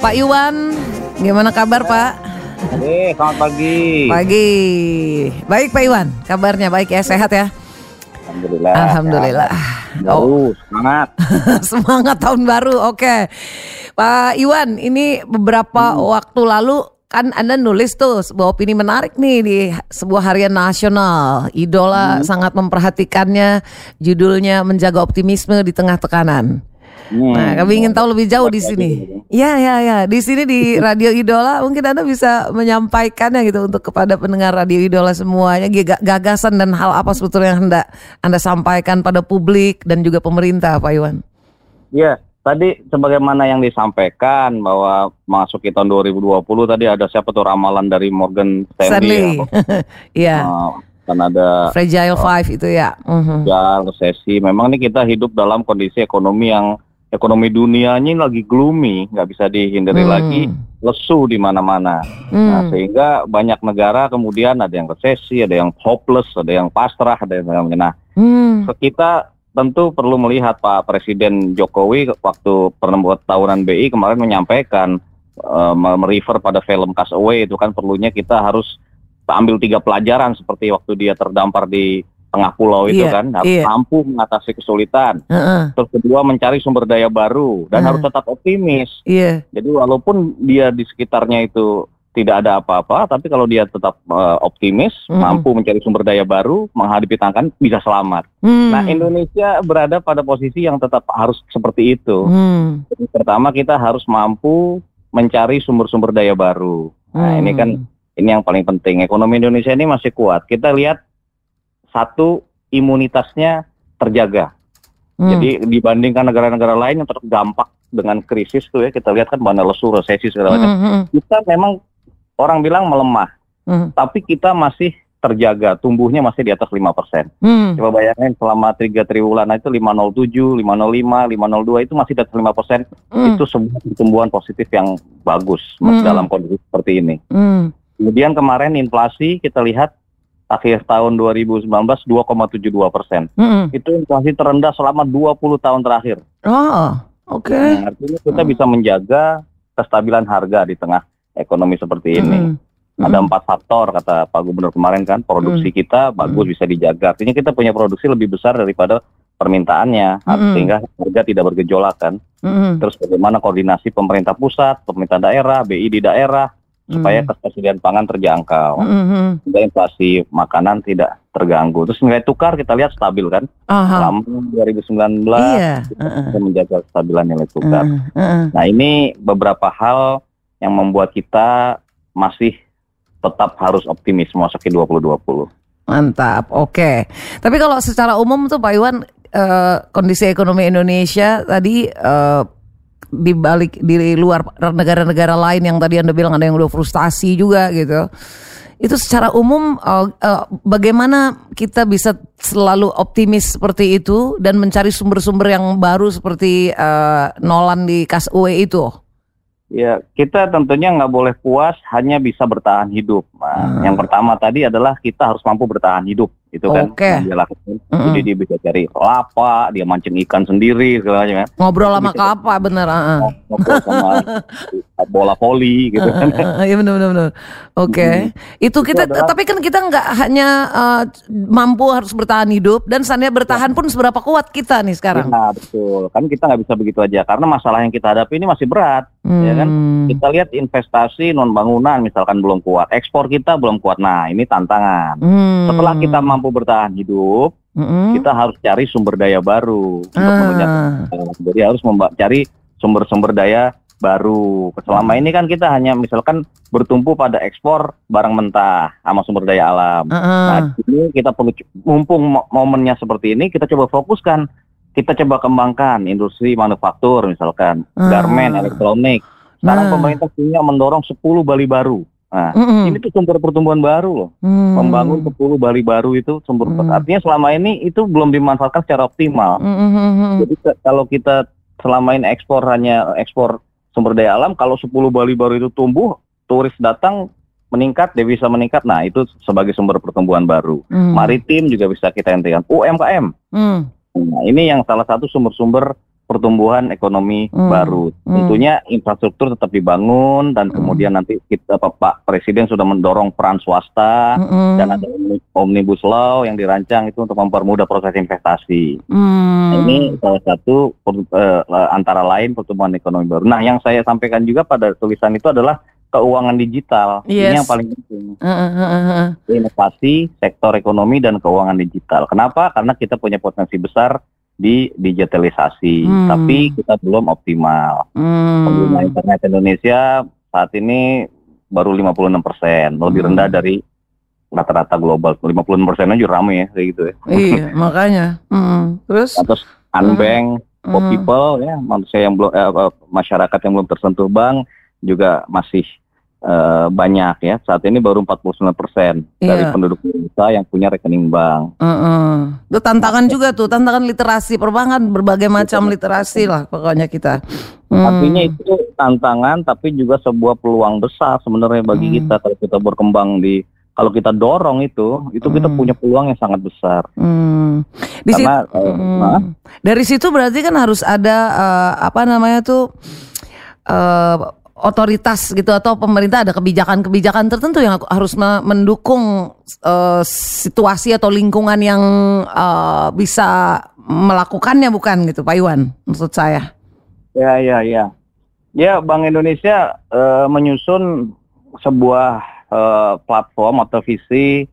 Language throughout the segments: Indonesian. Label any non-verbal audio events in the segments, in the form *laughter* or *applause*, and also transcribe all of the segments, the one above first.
Pak Iwan, gimana kabar Pak? Eh, selamat pagi. Pagi. Baik Pak Iwan, kabarnya baik ya, sehat ya? Alhamdulillah. Alhamdulillah. Oh. semangat. *laughs* semangat tahun baru, oke. Pak Iwan, ini beberapa Hmm. waktu lalu kan Anda nulis tuh sebuah opini menarik nih di sebuah harian nasional. Idola Hmm. sangat memperhatikannya, judulnya menjaga optimisme di tengah tekanan. Hmm. Nah, kami ingin tahu lebih jauh di sini. Ya, ya, ya. Di sini di Radio Idola mungkin Anda bisa menyampaikannya gitu untuk kepada pendengar Radio Idola semuanya gagasan dan hal apa sebetulnya yang hendak Anda sampaikan pada publik dan juga pemerintah, Pak Iwan. Iya, tadi sebagaimana yang disampaikan bahwa masuk ke tahun 2020 tadi ada siapa tuh ramalan dari Morgan Stanley. Ya. *laughs* Iya. Uh, kan ada Fragile Five itu ya. Mhm. ya, resesi. Memang nih kita hidup dalam kondisi ekonomi yang ekonomi dunianya lagi gloomy, nggak bisa dihindari Hmm. lagi, lesu di mana-mana. Nah, Hmm. sehingga banyak negara kemudian ada yang resesi, ada yang hopeless, ada yang pasrah, ada yang nah Hmm. kita tentu perlu melihat Pak Presiden Jokowi waktu pertemuan tahunan BI kemarin menyampaikan eh, merefer pada film Castaway itu kan perlunya kita harus ambil tiga pelajaran seperti waktu dia terdampar di tengah pulau itu Iya, kan harus iya. mampu mengatasi kesulitan. Heeh. Terus kedua mencari sumber daya baru dan Hmm. harus tetap optimis. Iya. Jadi walaupun dia di sekitarnya itu tidak ada apa-apa, tapi kalau dia tetap eh, optimis, Mhm. mampu mencari sumber daya baru, menghadapi tantangan bisa selamat. Hmm. Nah, Indonesia berada pada posisi yang tetap harus seperti itu. Hmm. Jadi, pertama kita harus mampu mencari sumber-sumber daya baru. Nah, Hmm. ini kan ini yang paling penting. Ekonomi Indonesia ini masih kuat. Kita lihat satu imunitasnya terjaga. Hmm. Jadi dibandingkan negara-negara lain yang terdampak dengan krisis tuh ya, kita lihat kan mana lesu, resesi segala macam. Hmm, hmm, Kita memang orang bilang melemah, hmm. tapi kita masih terjaga, tumbuhnya masih di atas 5%. Hmm. Coba bayangin selama 3 triwulan itu 507, 505, 502 itu masih di atas 5%. Hmm. Itu sebuah pertumbuhan positif yang bagus Hmm. dalam kondisi seperti ini. Hmm. Kemudian kemarin inflasi kita lihat akhir tahun 2019 2,72 persen. Hmm. Itu inflasi terendah selama 20 tahun terakhir. Oh, oke. Nah, artinya kita Hmm. bisa menjaga kestabilan harga di tengah ekonomi seperti ini. Hmm. Ada empat faktor kata Pak Gubernur kemarin kan produksi kita bagus Hmm. bisa dijaga. Artinya kita punya produksi lebih besar daripada permintaannya Hmm. sehingga harga tidak bergejolak kan. Hmm. Terus bagaimana koordinasi pemerintah pusat, pemerintah daerah, BI di daerah supaya ketersediaan pangan terjangkau. Hmm. Hmm. Sehingga inflasi makanan tidak terganggu. Terus nilai tukar kita lihat stabil kan. Selama 2019 Iya. Kita menjaga kestabilan nilai tukar. Heeh. Heeh. Nah ini beberapa hal yang membuat kita masih tetap harus optimis memasuki 2020. Mantap, oke. Tapi kalau secara umum tuh Pak Iwan eh, kondisi ekonomi Indonesia tadi eh, di balik di luar negara-negara lain yang tadi anda bilang ada yang udah frustasi juga gitu. Itu secara umum eh, eh, bagaimana kita bisa selalu optimis seperti itu dan mencari sumber-sumber yang baru seperti eh, Nolan di Kas UE itu. Ya kita tentunya nggak boleh puas hanya bisa bertahan hidup. Nah, Hmm. Yang pertama tadi adalah kita harus mampu bertahan hidup, itu kan. Yang dia lakukan. Mm-mm. Jadi dia bisa cari kelapa, dia mancing ikan sendiri segala macam. kan. Ngobrol sama kelapa bener. ah, ah. Ngobrol sama *laughs* bola voli gitu kan. Iya benar benar benar. Oke. Itu kita adalah- tapi kan kita nggak hanya eh, mampu harus bertahan hidup dan seandainya bertahan pun seberapa kuat kita nih sekarang. Nah betul, kan kita nggak bisa begitu aja karena masalah yang kita hadapi ini masih berat. ya kan? Hmm. Kita lihat investasi non bangunan misalkan belum kuat, ekspor kita belum kuat. Nah ini tantangan. Hmm. Setelah kita mampu bertahan hidup, Mm-mm. kita harus cari sumber daya baru untuk Ah. menunjang. Jadi harus cari sumber-sumber daya baru. Selama ini kan kita hanya misalkan bertumpu pada ekspor barang mentah sama sumber daya alam. Ah, Nah, ah. ini kita perlu mumpung mo- momennya seperti ini kita coba fokuskan. Kita coba kembangkan industri manufaktur misalkan, Ah. garment, elektronik. Sekarang Nah. pemerintah punya mendorong 10 Bali baru. Nah, Mm-mm. ini tuh sumber pertumbuhan baru loh. Hmm. Membangun 10 Bali baru itu sumber Hmm. artinya selama ini itu belum dimanfaatkan secara optimal. Mm-mm. Jadi ke- kalau kita selama ini ekspor hanya ekspor sumber daya alam, kalau 10 Bali baru itu tumbuh, turis datang meningkat, devisa meningkat. Nah, itu sebagai sumber pertumbuhan baru. Hmm. Maritim juga bisa kita hentikan. UMKM. Hmm. Nah, ini yang salah satu sumber-sumber pertumbuhan ekonomi Hmm. baru. Hmm. Tentunya infrastruktur tetap dibangun dan kemudian nanti kita Pak- Pak Presiden sudah mendorong peran swasta Mm-mm. dan ada omni- omnibus law yang dirancang itu untuk mempermudah proses investasi. Hmm. Nah, Ini salah satu eh, antara lain pertumbuhan ekonomi baru. Nah, yang saya sampaikan juga pada tulisan itu adalah keuangan digital. Yes. Ini yang paling penting. Heeh, heeh, heeh. Inovasi sektor ekonomi dan keuangan digital. Kenapa? Karena kita punya potensi besar di digitalisasi, Hmm. tapi kita belum optimal. Pengguna Hmm. internet Indonesia saat ini baru 56 persen, lebih Hmm. rendah dari rata-rata global. 56 persen aja ramai ya, kayak gitu ya. Iya, *laughs* makanya. Hmm. Terus? Terus unbank, poor Hmm. people ya manusia yang belum eh, eh, masyarakat yang belum tersentuh bank juga masih eh, banyak ya saat ini baru 49 persen dari Iya. penduduk Indonesia yang punya rekening bank Heeh. Itu tantangan juga tuh, tantangan literasi perbankan berbagai macam literasi lah pokoknya kita. Hmm. artinya itu tantangan tapi juga sebuah peluang besar sebenarnya bagi Hmm. kita kalau kita berkembang di kalau kita dorong itu itu kita Hmm. punya peluang yang sangat besar Hmm. Di situ, karena eh, Hmm. nah, dari situ berarti kan harus ada eh, apa namanya tuh eh, otoritas gitu atau pemerintah ada kebijakan-kebijakan tertentu yang harus me- mendukung eh, situasi atau lingkungan yang eh, bisa melakukannya bukan gitu Pak Iwan maksud saya. Ya, ya, ya. Ya, Bank Indonesia eh, menyusun sebuah eh, platform atau visi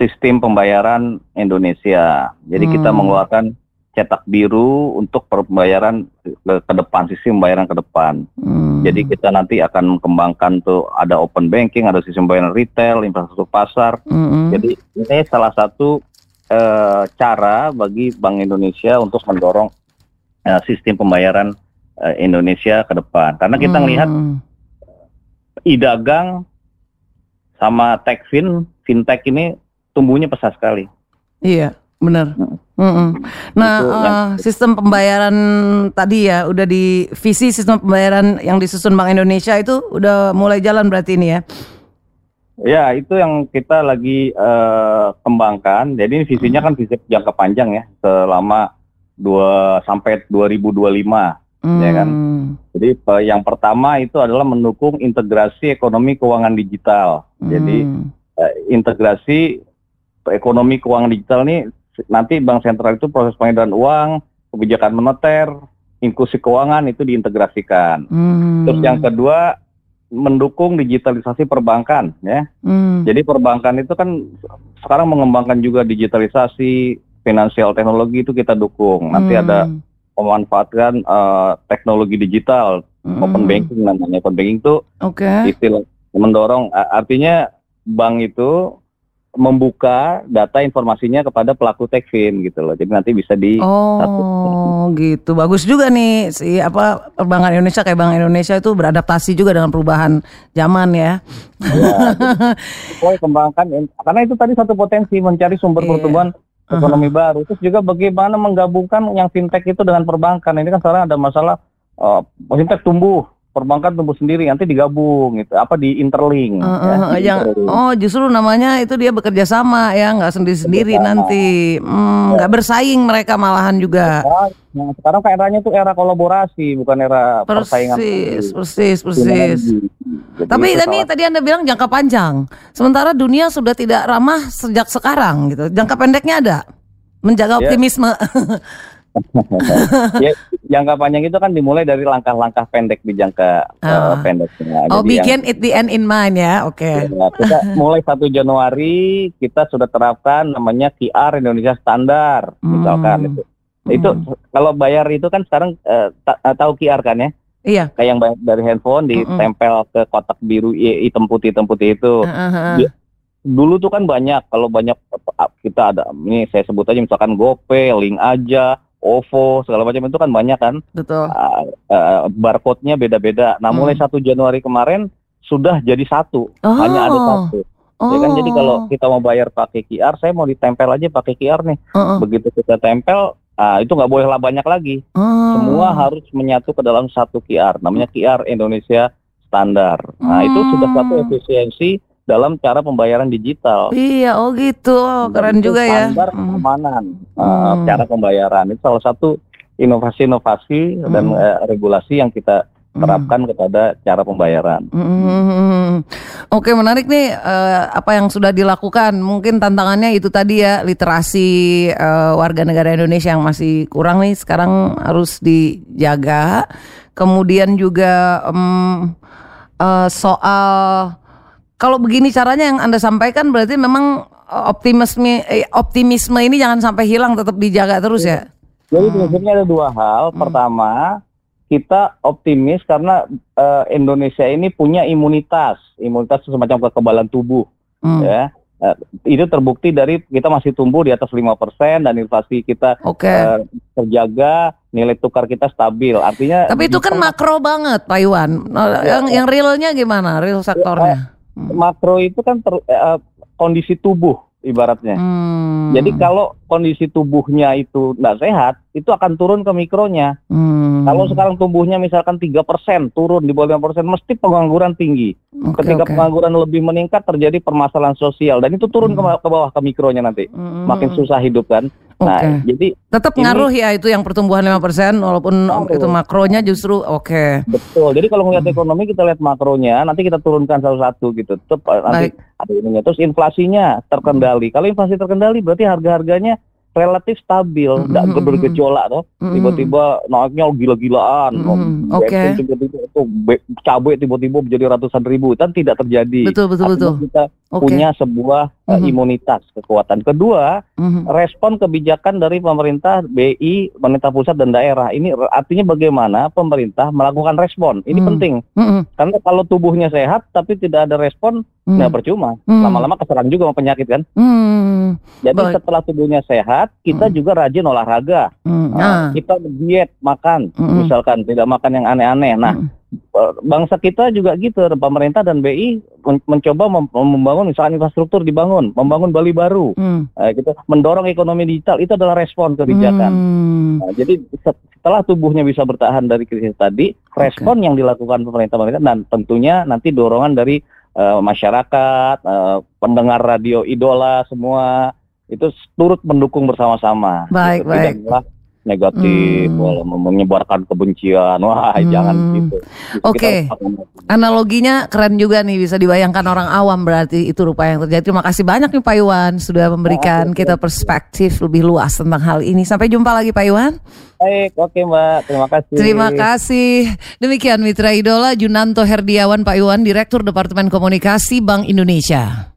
sistem pembayaran Indonesia. Jadi kita Hmm. mengeluarkan cetak biru untuk pembayaran ke, ke depan, sistem pembayaran ke depan. Hmm. Jadi kita nanti akan mengembangkan tuh ada open banking, ada sistem pembayaran retail, infrastruktur pasar. Mm-mm. Jadi ini salah satu eh, cara bagi Bank Indonesia untuk mendorong eh, sistem pembayaran eh, Indonesia ke depan. Karena kita Hmm. melihat e-dagang sama techfin, fintech ini tumbuhnya pesat sekali. Iya, benar. Mm. Mm-mm. Nah, Itu yang- eh, sistem pembayaran tadi ya, udah di visi sistem pembayaran yang disusun Bank Indonesia itu udah mulai jalan berarti ini ya. Ya, itu yang kita lagi eh, kembangkan. Jadi ini visinya kan visi jangka panjang ya, selama dua sampai 2025. Ya kan? Hmm. Jadi eh, yang pertama itu adalah mendukung integrasi ekonomi keuangan digital. Jadi Hmm. eh, integrasi ekonomi keuangan digital ini nanti bank sentral itu proses pengedaran uang, kebijakan moneter, inklusi keuangan itu diintegrasikan. Hmm. Terus yang kedua mendukung digitalisasi perbankan ya. Hmm. Jadi perbankan itu kan sekarang mengembangkan juga digitalisasi finansial teknologi itu kita dukung. Nanti Hmm. ada memanfaatkan eh, teknologi digital, Hmm. open banking namanya. Open banking itu Oke. istilah mendorong artinya bank itu membuka data informasinya kepada pelaku techfin gitu loh. Jadi nanti bisa di Oh, gitu. Bagus juga nih si apa perbankan Indonesia kayak Bank Indonesia itu beradaptasi juga dengan perubahan zaman ya. *laughs* Pokoknya kembangkan karena itu tadi satu potensi mencari sumber Iya. pertumbuhan ekonomi baru. Terus juga bagaimana menggabungkan yang fintech itu dengan perbankan. Ini kan sekarang ada masalah eh, fintech tumbuh, perbankan tumbuh sendiri, nanti digabung gitu, apa di interlink. Eh, ya, eh, yang oh justru namanya itu dia bekerja sama ya nggak sendiri sendiri Bekerja nanti. Hmm, nggak bersaing mereka malahan juga. Nah, sekarang kan eranya itu era kolaborasi, bukan era persaingan. persis lagi. persis persis. Jadi tapi tadi tadi anda bilang jangka panjang. Sementara dunia sudah tidak ramah sejak sekarang gitu. Jangka pendeknya ada? Menjaga Ya. optimisme. *laughs* Ya, jangka panjang itu kan dimulai dari langkah-langkah pendek di jangka eh, Ah. pendeknya. oh Jadi yang- begin it the end in mind ya oke Ya, kita *laughs* mulai 1 Januari kita sudah terapkan namanya QR Indonesia Standar misalkan Hmm. itu. Itu kalau bayar itu kan sekarang eh, tahu QR kan ya? iya Kayak yang bayar dari handphone ditempel ke kotak biru hitam putih hitam putih itu. Heeh, heeh. Dia- Dulu tuh kan banyak kalau banyak kita ada ini saya sebut aja misalkan GoPay, Link aja, OVO segala macam itu kan banyak kan betul uh, uh, barcode-nya beda-beda. Nah, mulai Hmm. 1 Januari kemarin sudah jadi satu, Oh. hanya ada satu. Ya kan jadi Oh. kalau kita mau bayar pakai QR, saya mau ditempel aja pakai QR nih. Heeh. Begitu kita tempel, ah, itu nggak boleh lah banyak lagi. Oh. Semua harus menyatu ke dalam satu QR, namanya QR Indonesia Standar. Nah, itu sudah Hmm. satu efisiensi dalam cara pembayaran digital. Iya, oh gitu. Oh, Dan keren itu juga ya. Standar Hmm. keamanan uh, Hmm. cara pembayaran itu salah satu inovasi-inovasi dan Hmm. eh, regulasi yang kita terapkan kepada cara pembayaran. Hmm. Oke menarik nih eh, apa yang sudah dilakukan. Mungkin tantangannya itu tadi ya literasi eh, warga negara Indonesia yang masih kurang nih sekarang harus dijaga. Kemudian juga em, eh, soal kalau begini caranya yang anda sampaikan berarti memang eh, optimisme eh, optimisme ini jangan sampai hilang tetap dijaga terus ya. Jadi prinsipnya ada dua hal. Pertama, kita optimis karena eh, Indonesia ini punya imunitas, imunitas semacam kekebalan tubuh, Hmm. ya. Eh, itu terbukti dari kita masih tumbuh di atas 5% dan inflasi kita Oke. eh, terjaga, nilai tukar kita stabil. Artinya Tapi itu kan makro banget Pak Iwan. Nah, Yang yang realnya gimana? Real sektornya. Makro itu kan ter- eh, kondisi tubuh ibaratnya. Hmm. Jadi kalau kondisi tubuhnya itu nggak sehat, itu akan turun ke mikronya. Hmm. Kalau sekarang tumbuhnya misalkan 3% turun di bawah 5%, mesti pengangguran tinggi. Oke, Ketika oke. pengangguran lebih meningkat terjadi permasalahan sosial dan itu turun ke, ke bawah ke mikronya nanti. Hmm. Makin susah hidup kan. Nah, Oke. jadi Tetap ini- ngaruh ya itu yang pertumbuhan 5% walaupun Ngaruh. itu makronya justru oke. betul. Jadi kalau ngeliat Hmm. ekonomi kita lihat makronya, nanti kita turunkan satu-satu gitu. Tetap nanti Baik. ada ininya. Terus inflasinya terkendali. Kalau inflasi terkendali berarti harga-harganya relatif stabil, Hmm, nggak hmm, hmm, bergejolak toh. Hmm. Tiba-tiba naiknya gila-gilaan. Hmm, Oh, oke. bensin tiba-tiba itu cabai tiba-tiba menjadi ratusan ribu. Kan tidak terjadi. Betul betul betul. Artinya kita Oke. punya sebuah uh, Mhm. imunitas kekuatan. Kedua, Mhm. respon kebijakan dari pemerintah BI, pemerintah pusat dan daerah. Ini artinya bagaimana pemerintah melakukan respon. Ini Hmm. penting Mhm. karena kalau tubuhnya sehat tapi tidak ada respon, Mhm. nggak percuma. Hmm. Lama-lama keserang juga sama penyakit kan. Hmm. Jadi Baik. setelah tubuhnya sehat, kita Hmm. juga rajin olahraga. Hmm. Nah, Ah. kita diet makan, Hmm. misalkan tidak makan yang aneh-aneh. Nah, Hmm. eh, bangsa kita juga gitu, pemerintah dan BI men- mencoba mem- membangun misalkan infrastruktur dibangun, membangun Bali baru, Hmm. eh, gitu, mendorong ekonomi digital itu adalah respon kebijakan. Hmm. Nah, jadi se- setelah tubuhnya bisa bertahan dari krisis tadi, respon yang dilakukan pemerintah pemerintah dan tentunya nanti dorongan dari eh, masyarakat, eh, pendengar radio idola semua itu turut mendukung bersama-sama. Baik, Gitu. baik. Negatif, Hmm. malah menyebarkan kebencian. Wah, Hmm. jangan gitu. Gitu, Oke. harus- Analoginya keren juga nih bisa dibayangkan orang awam berarti itu rupa yang terjadi. Terima kasih banyak nih Pak Iwan sudah memberikan Oke, kita perspektif lebih luas tentang hal ini. Sampai jumpa lagi Pak Iwan. Baik, oke Mbak. Terima kasih. Terima kasih. Demikian Mitra Idola Junanto Herdiawan Pak Iwan, Direktur Departemen Komunikasi Bank Indonesia.